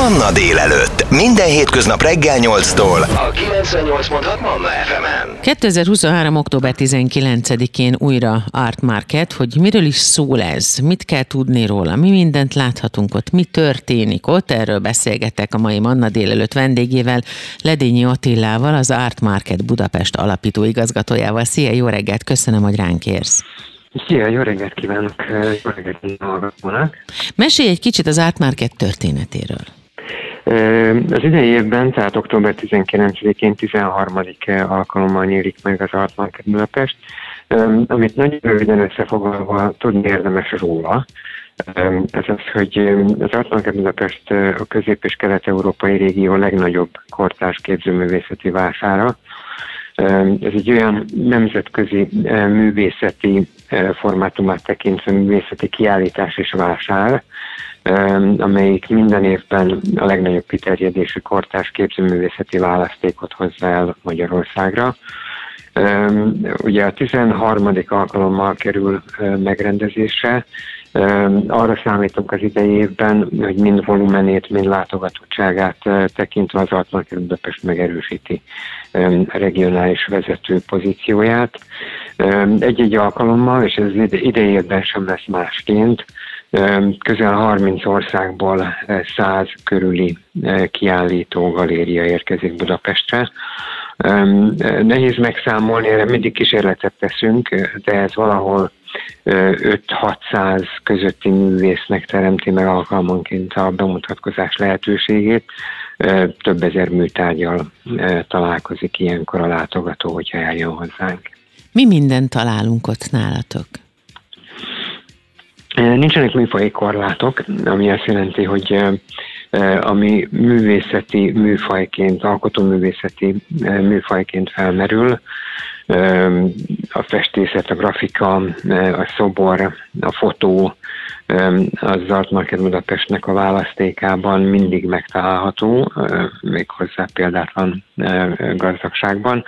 Manna délelőtt. Minden hétköznap reggel 8-tól. A 98.6 Manna FM-en. 2023. október 19-én újra Art Market, hogy miről is szól ez, mit kell tudni róla, mi mindent láthatunk ott, mi történik ott, erről beszélgetek a mai Manna délelőtt vendégével, Ledényi Attillával, az Art Market Budapest alapító igazgatójával. Szia, jó reggelt, köszönöm, hogy ránk érsz. Szia, jó reggelt kívánok, jó reggelt hallgatónak. Mesélj egy kicsit az Art Market történetéről. Az idei évben, tehát október 19-én 13. alkalommal nyílik meg az Art Market Budapest, amit nagyon röviden összefoglalva tudni érdemes róla. Ez az, hogy az Market Budapest a közép- és kelet-európai régió legnagyobb kortárs képzőművészeti vására. Ez egy olyan nemzetközi művészeti formátumát tekintve művészeti kiállítás és vásár, amelyik minden évben a legnagyobb kiterjedésű kortárs képzőművészeti választékot hozza el Magyarországra. Ugye a 13. alkalommal kerül megrendezésre, arra számítunk az idei évben, hogy mind volumenét, mind látogatottságát tekintve az Altmark Budapest megerősíti regionális vezető pozícióját. Egy-egy alkalommal, és ez idei évben sem lesz másként, közel 30 országból 100 körüli kiállító galéria érkezik Budapestre. Nehéz megszámolni, erre mindig kísérletet teszünk, de ez valahol 5-600 közötti művésznek teremti meg alkalmanként a bemutatkozás lehetőségét. Több ezer műtárgyal találkozik ilyenkor a látogató, hogyha eljön hozzánk. Mi mindent találunk ott nálatok? Nincsenek műfaji korlátok, ami azt jelenti, hogy ami művészeti műfajként, alkotóművészeti műfajként felmerül, a festészet, a grafika, a szobor, a fotó, az Art Market Budapestnek a választékában mindig megtalálható, méghozzá példátlan gazdagságban.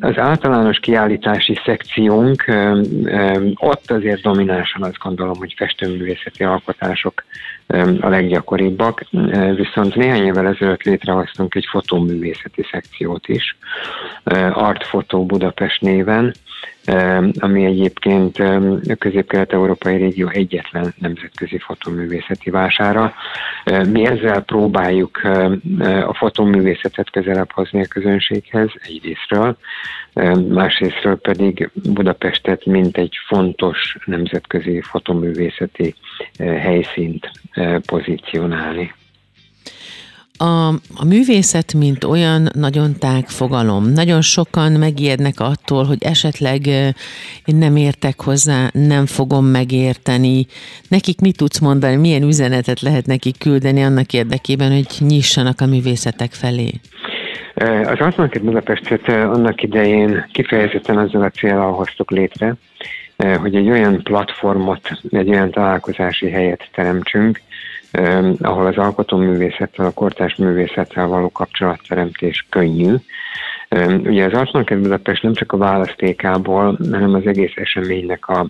Az általános kiállítási szekciónk ott azért dominánsan azt gondolom, hogy festőművészeti alkotások a leggyakoribbak, viszont néhány évvel ezelőtt létrehoztunk egy fotóművészeti szekciót is, Art Photo Budapest néven, ami egyébként a közép-kelet-európai régió egyetlen nemzetközi fotoművészeti vására. Mi ezzel próbáljuk a fotoművészetet közelebb hozni a közönséghez egyrésztről, másrésztről pedig Budapestet mint egy fontos nemzetközi fotoművészeti helyszínt pozícionálni. A, a művészet, mint olyan nagyon tág fogalom. Nagyon sokan megijednek attól, hogy esetleg én nem értek hozzá, nem fogom megérteni. Nekik mit tudsz mondani, milyen üzenetet lehet nekik küldeni annak érdekében, hogy nyissanak a művészetek felé? Az Artmarket Budapestet annak idején kifejezetten azzal a célral hoztuk létre, hogy egy olyan platformot, egy olyan találkozási helyet teremtsünk, ahol az alkotóművészettel, a kortárs művészettel való kapcsolatteremtés könnyű. Ugye az Artmarket Budapest nem csak a választékából, hanem az egész eseménynek a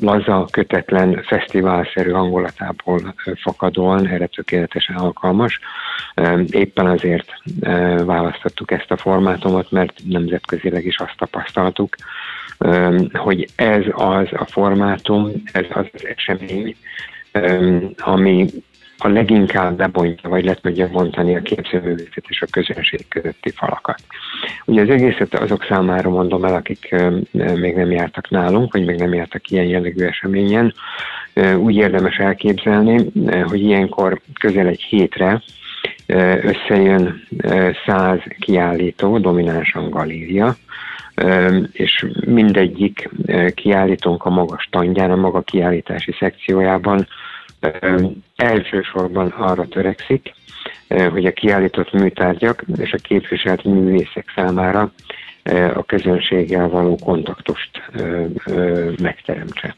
laza, kötetlen, fesztiválszerű hangulatából fakadóan erre tökéletesen alkalmas. Éppen azért választottuk ezt a formátumot, mert nemzetközileg is azt tapasztaltuk, hogy ez az a formátum, ez az esemény, ami a leginkább lebontja, vagy le tudja bontani a képzőművészet és a közönség közötti falakat. Ugye az egészet azok számára mondom el, akik még nem jártak nálunk, vagy még nem jártak ilyen jellegű eseményen, úgy érdemes elképzelni, hogy ilyenkor közel egy hétre összejön száz kiállító, dominánsan galéria, és mindegyik kiállítónk a magas standján, a maga kiállítási szekciójában elsősorban arra törekszik, hogy a kiállított műtárgyak és a képviselt művészek számára a közönséggel való kontaktust megteremtse.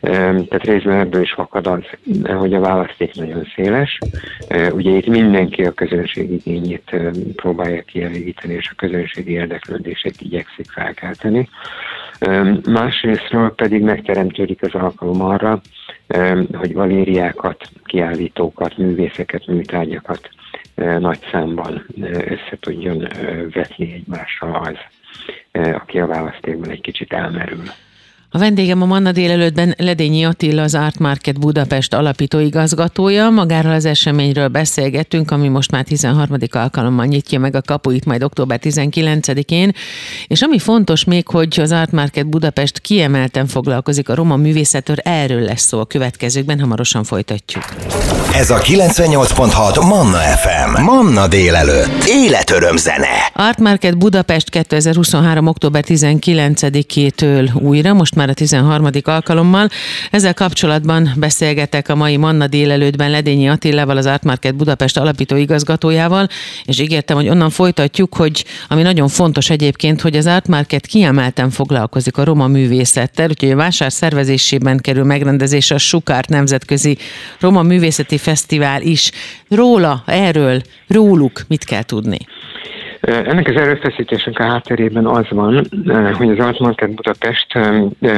Tehát részben ebből is fakad az, hogy a választék nagyon széles. Ugye itt mindenki a közönség igényét próbálja kielégíteni, és a közönség érdeklődését igyekszik felkelteni. Másrésztről pedig megteremtődik az alkalom arra, hogy galériákat, kiállítókat, művészeket, műtárgyakat nagy számban össze tudjon vetni egymással az, aki a választékban egy kicsit elmerül. A vendégem a Manna délelőttben Ledényi Attila, az Art Market Budapest alapító igazgatója. Magáról az eseményről beszélgettünk, ami most már 13. alkalommal nyitja meg a kapuit, majd október 19-én. És ami fontos még, hogy az Art Market Budapest kiemelten foglalkozik a roma művészetről, erről lesz szó a következőkben, hamarosan folytatjuk. Ez a 98.6 Manna FM. Manna délelőtt. Életöröm zene. Art Market Budapest 2023. október 19-től újra, most már a 13. alkalommal. Ezzel kapcsolatban beszélgetek a mai Manna délelőttben Ledényi Attilával, az Art Budapest alapító igazgatójával, és ígértem, hogy onnan folytatjuk, hogy ami nagyon fontos egyébként, hogy az Art Market kiemelten foglalkozik a roma művészettel, úgyhogy a vásár szervezésében kerül megrendezésre a Sukárt Nemzetközi Roma Művészeti Fesztivál is. Róla, erről, róluk mit kell tudni? Ennek az erőfeszítésünk a hátterében az van, hogy az Art Market Budapest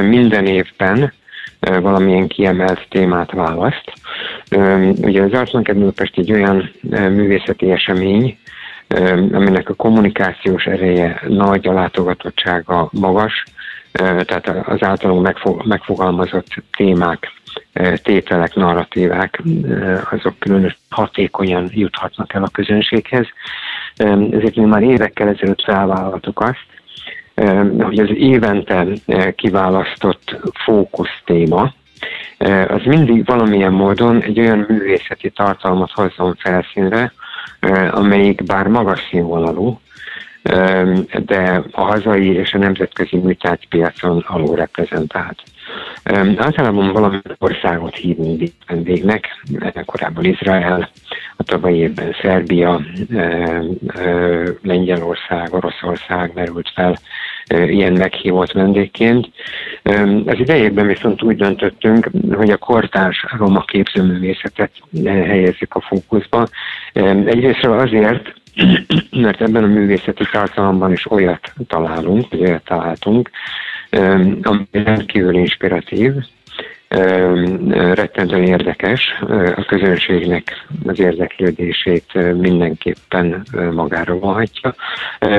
minden évben valamilyen kiemelt témát választ. Ugye az Art Market Budapest egy olyan művészeti esemény, aminek a kommunikációs ereje nagy, a látogatottsága magas, tehát az általunk megfogalmazott témák, tételek, narratívák, azok különös hatékonyan juthatnak el a közönséghez. Ezért mi már évekkel ezelőtt felvállaltuk azt, hogy az évente kiválasztott fókusz téma, az mindig valamilyen módon egy olyan művészeti tartalmat hozzon felszínre, amelyik bár magas színvonalú, de a hazai és a nemzetközi műtárgypiacon alul reprezentált. Általában valami országot hívunk vendégnek, korábban Izrael, a tavalyi évben Szerbia, Lengyelország, Oroszország merült fel ilyen meghívott vendégként. Az idejében viszont úgy döntöttünk, hogy a kortárs roma képzőművészetet helyezzük a fókuszba. Egyrészt azért, mert ebben a művészeti tartalomban is olyat találunk, olyat találtunk, ami rendkívül inspiratív, rettentően érdekes, a közönségnek az érdeklődését mindenképpen magára vonhatja,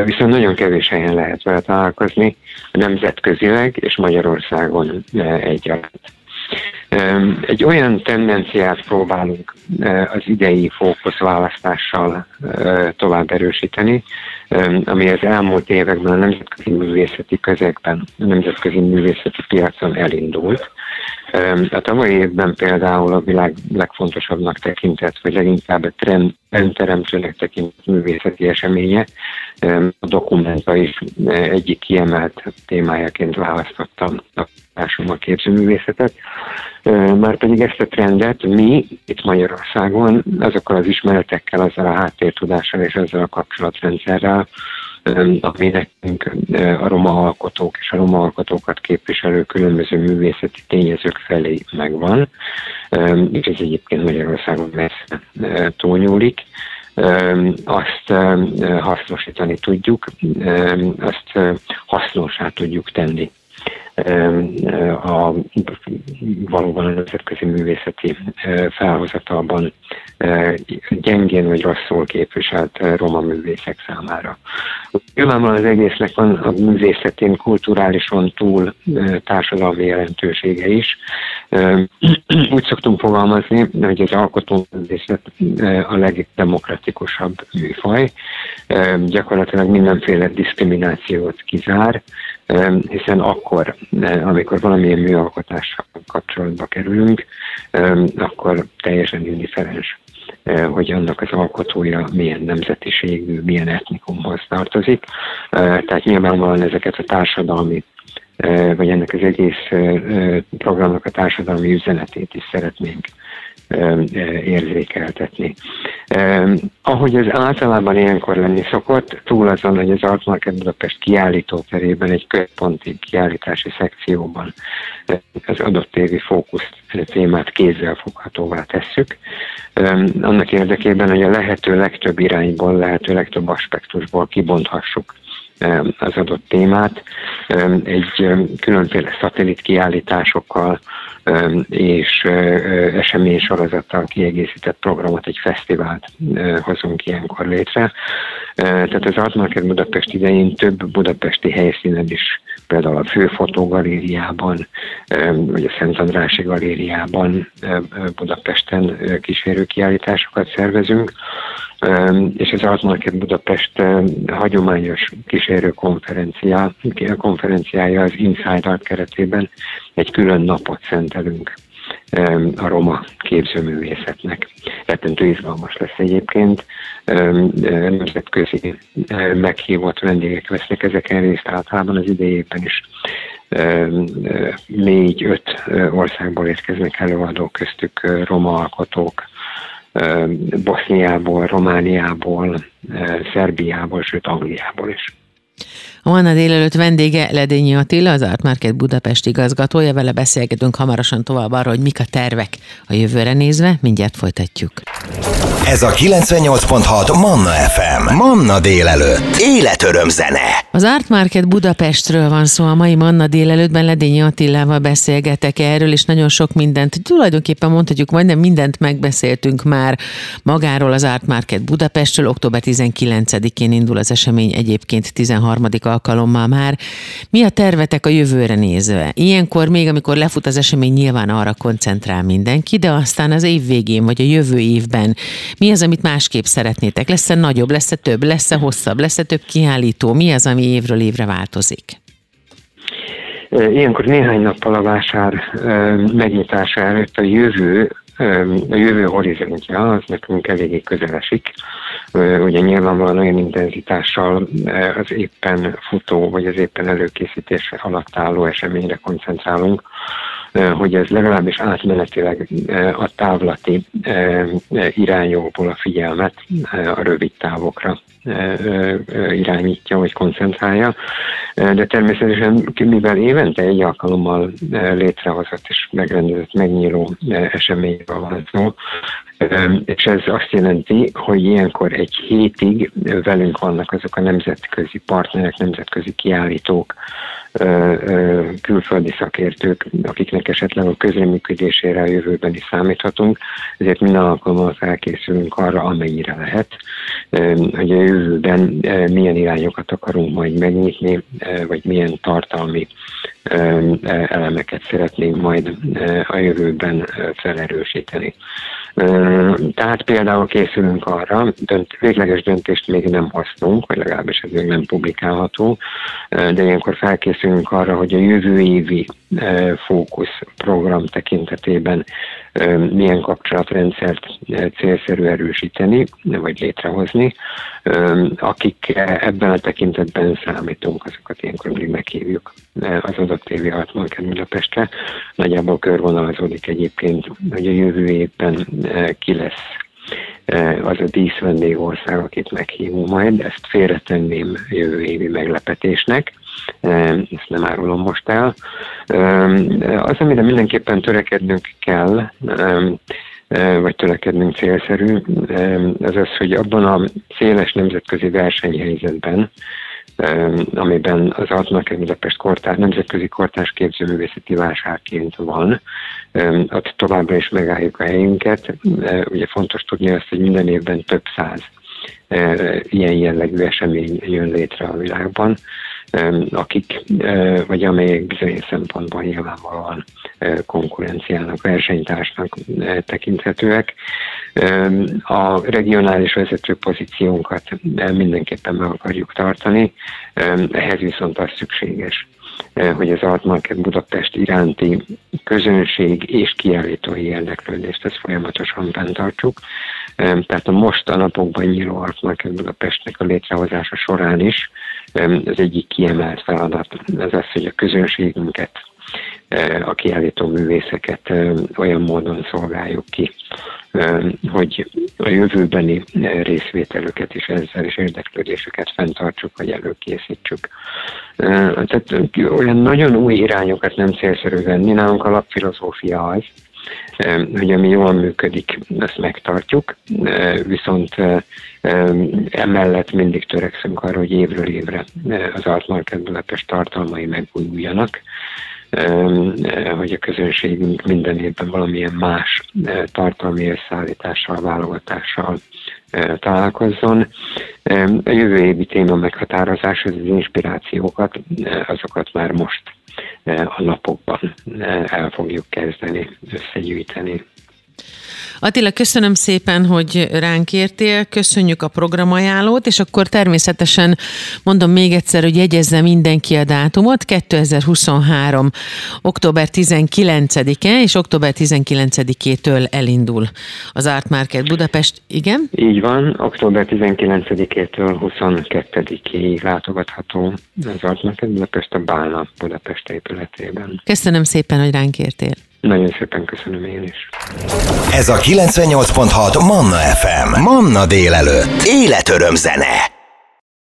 viszont nagyon kevés helyen lehet vele találkozni, nemzetközileg és Magyarországon egyaránt. Egy olyan tendenciát próbálunk az idei fókuszválasztással tovább erősíteni, ami az elmúlt években a nemzetközi művészeti közegben, a nemzetközi művészeti piacon elindult. A tavalyi évben például a világ legfontosabbnak tekintett, vagy leginkább a trend, trendteremtőnek tekintett művészeti eseménye, a dokumenta is egyik kiemelt témájaként választottam a a képzőművészetet, már pedig ezt a trendet mi itt Magyarországon azokkal az ismeretekkel, azzal a háttértudással és azzal a kapcsolatrendszerrel, ami nekünk a roma alkotók és a roma alkotókat képviselő különböző művészeti tényezők felé megvan, és ez egyébként Magyarországon messze túlnyúlik. Azt hasznosítani tudjuk, azt hasznosá tudjuk tenni a, valóban a nemzetközi művészeti felhozatalban gyengén vagy rosszul képviselt roma művészek számára. Nyilvánvalóan az egésznek van a művészetén kulturálisan túl társadalmi jelentősége is. Úgy szoktunk fogalmazni, hogy az alkotóművészet a legdemokratikusabb műfaj. Gyakorlatilag mindenféle diszkriminációt kizár, hiszen akkor, amikor valamilyen műalkotással kapcsolatba kerülünk, akkor teljesen indiferens hogy annak az alkotója milyen nemzetiségű, milyen etnikumhoz tartozik. Tehát nyilvánvalóan ezeket a társadalmi vagy ennek az egész programnak a társadalmi üzenetét is szeretnénk érzékeltetni. Ahogy ez általában ilyenkor lenni szokott, túl azon, hogy az Art Market Budapest kiállítóterében egy központi kiállítási szekcióban az adott évi fókusz témát kézzel foghatóvá tesszük. Annak érdekében, hogy a lehető legtöbb irányból, lehető legtöbb aspektusból kibonthassuk az adott témát. Egy különféle szatellit kiállításokkal és esemény sorozattal kiegészített programot, egy fesztivált hozunk ilyenkor létre. Tehát az Art Market Budapest idején több budapesti helyszínen is, például a Főfotógalériában, vagy a Szent Andrási Galériában Budapesten kísérőkiállításokat szervezünk, és az Art Market Budapest hagyományos kísérő konferenciá, konferenciája az Inside Art keretében egy külön napot szentelünk a roma képzőművészetnek. Rettentő izgalmas lesz egyébként. Nemzetközi meghívott vendégek vesznek ezeken részt általában az idejében is négy-öt országból érkeznek előadók, köztük roma alkotók, Boszniából, Romániából, Szerbiából, sőt Angliából is. Manna délelőtt vendége Ledényi Attila, az Art Market Budapest igazgatója. Vele beszélgetünk hamarosan tovább arról, hogy mik a tervek a jövőre nézve. Mindjárt folytatjuk. Ez a 98.6 Manna FM. Manna délelőtt. Életöröm zene. Az Art Market Budapestről van szó. A mai Manna délelőttben Ledényi Attilával beszélgetek erről, és nagyon sok mindent, tulajdonképpen mondhatjuk, majdnem mindent megbeszéltünk már magáról az Art Market Budapestről. Október 19-én indul az esemény, egyébként 13 alkalommal már. Mi a tervetek a jövőre nézve? Ilyenkor még, amikor lefut az esemény, nyilván arra koncentrál mindenki, de aztán az év végén, vagy a jövő évben mi az, amit másképp szeretnétek? Lesz-e nagyobb, lesz-e több, lesz-e hosszabb, lesz-e több kiállító? Mi az, ami évről évre változik? Ilyenkor néhány nappal a vásár megnyitása előtt a jövő a jövő horizontja az nekünk eléggé közel esik. Ugye nyilvánvalóan olyan intenzitással az éppen futó, vagy az éppen előkészítés alatt álló eseményre koncentrálunk, hogy ez legalábbis átmenetileg a távlati irányokból a figyelmet a rövid távokra irányítja, vagy koncentrálja. De természetesen, mivel évente egy alkalommal létrehozott és megrendezett megnyíló eseményről van szó, és ez azt jelenti, hogy ilyenkor egy hétig velünk vannak azok a nemzetközi partnerek, nemzetközi kiállítók, külföldi szakértők, akiknek esetleg a közreműködésére a jövőben is számíthatunk, ezért minden alkalommal felkészülünk arra, amennyire lehet, hogy a jövőben milyen irányokat akarunk majd megnyitni, vagy milyen tartalmi elemeket szeretnénk majd a jövőben felerősíteni. Tehát például készülünk arra, dönt, végleges döntést még nem hoztunk, vagy legalábbis ez még nem publikálható, de ilyenkor felkészülünk arra, hogy a jövő évi fókusz program tekintetében milyen kapcsolatrendszert célszerű erősíteni, vagy létrehozni. Akik ebben a tekintetben számítunk, azokat ilyenkor még meghívjuk az adott TV Altmarket Budapestre. Nagyjából körvonalazódik egyébként, hogy a jövő évben ki lesz az a díszvendég ország, akit meghívunk majd. Ezt félretenném jövő évi meglepetésnek ezt nem árulom most el. Az, amire mindenképpen törekednünk kell, vagy törekednünk célszerű, az az, hogy abban a széles nemzetközi versenyhelyzetben, amiben az Altmark Budapest kortár, nemzetközi kortárs képzőművészeti vásárként van, ott továbbra is megálljuk a helyünket. Ugye fontos tudni azt, hogy minden évben több száz ilyen jellegű esemény jön létre a világban, akik, vagy amelyek bizonyos szempontból nyilvánvalóan konkurenciának, versenytársnak tekinthetőek. A regionális vezető pozíciónkat mindenképpen meg akarjuk tartani, ehhez viszont az szükséges, hogy az Art Market Budapest iránti közönség és kiállítói érdeklődést ezt folyamatosan fenntartsuk. Tehát a most a napokban nyíló Art Market Budapestnek a létrehozása során is az egyik kiemelt feladat az az, hogy a közönségünket, a kiállító művészeket olyan módon szolgáljuk ki, hogy a jövőbeni részvételüket is ezzel és érdeklődésüket fenntartsuk, vagy előkészítsük. Tehát olyan nagyon új irányokat nem célszerű venni, nálunk a alapfilozófia az, hogy ami jól működik, ezt megtartjuk, viszont emellett mindig törekszünk arra, hogy évről évre az Altmarket Budapest tartalmai megújuljanak, hogy a közönségünk minden évben valamilyen más tartalmi összeállítással, válogatással találkozzon. A jövő évi téma meghatározás, az inspirációkat, azokat már most a napokban el fogjuk kezdeni összegyűjteni. Attila, köszönöm szépen, hogy ránk értél, köszönjük a programajánlót, és akkor természetesen mondom még egyszer, hogy jegyezze mindenki a dátumot, 2023. október 19-e, és október 19-től elindul az Art Market Budapest, igen? Így van, október 19-től 22-ig látogatható az Art Market Budapest a Bálna Budapest épületében. Köszönöm szépen, hogy ránk értél. Nagyon szépen köszönöm én is. Ez a 98.6 Manna FM. Manna délelőtt. Életöröm zene.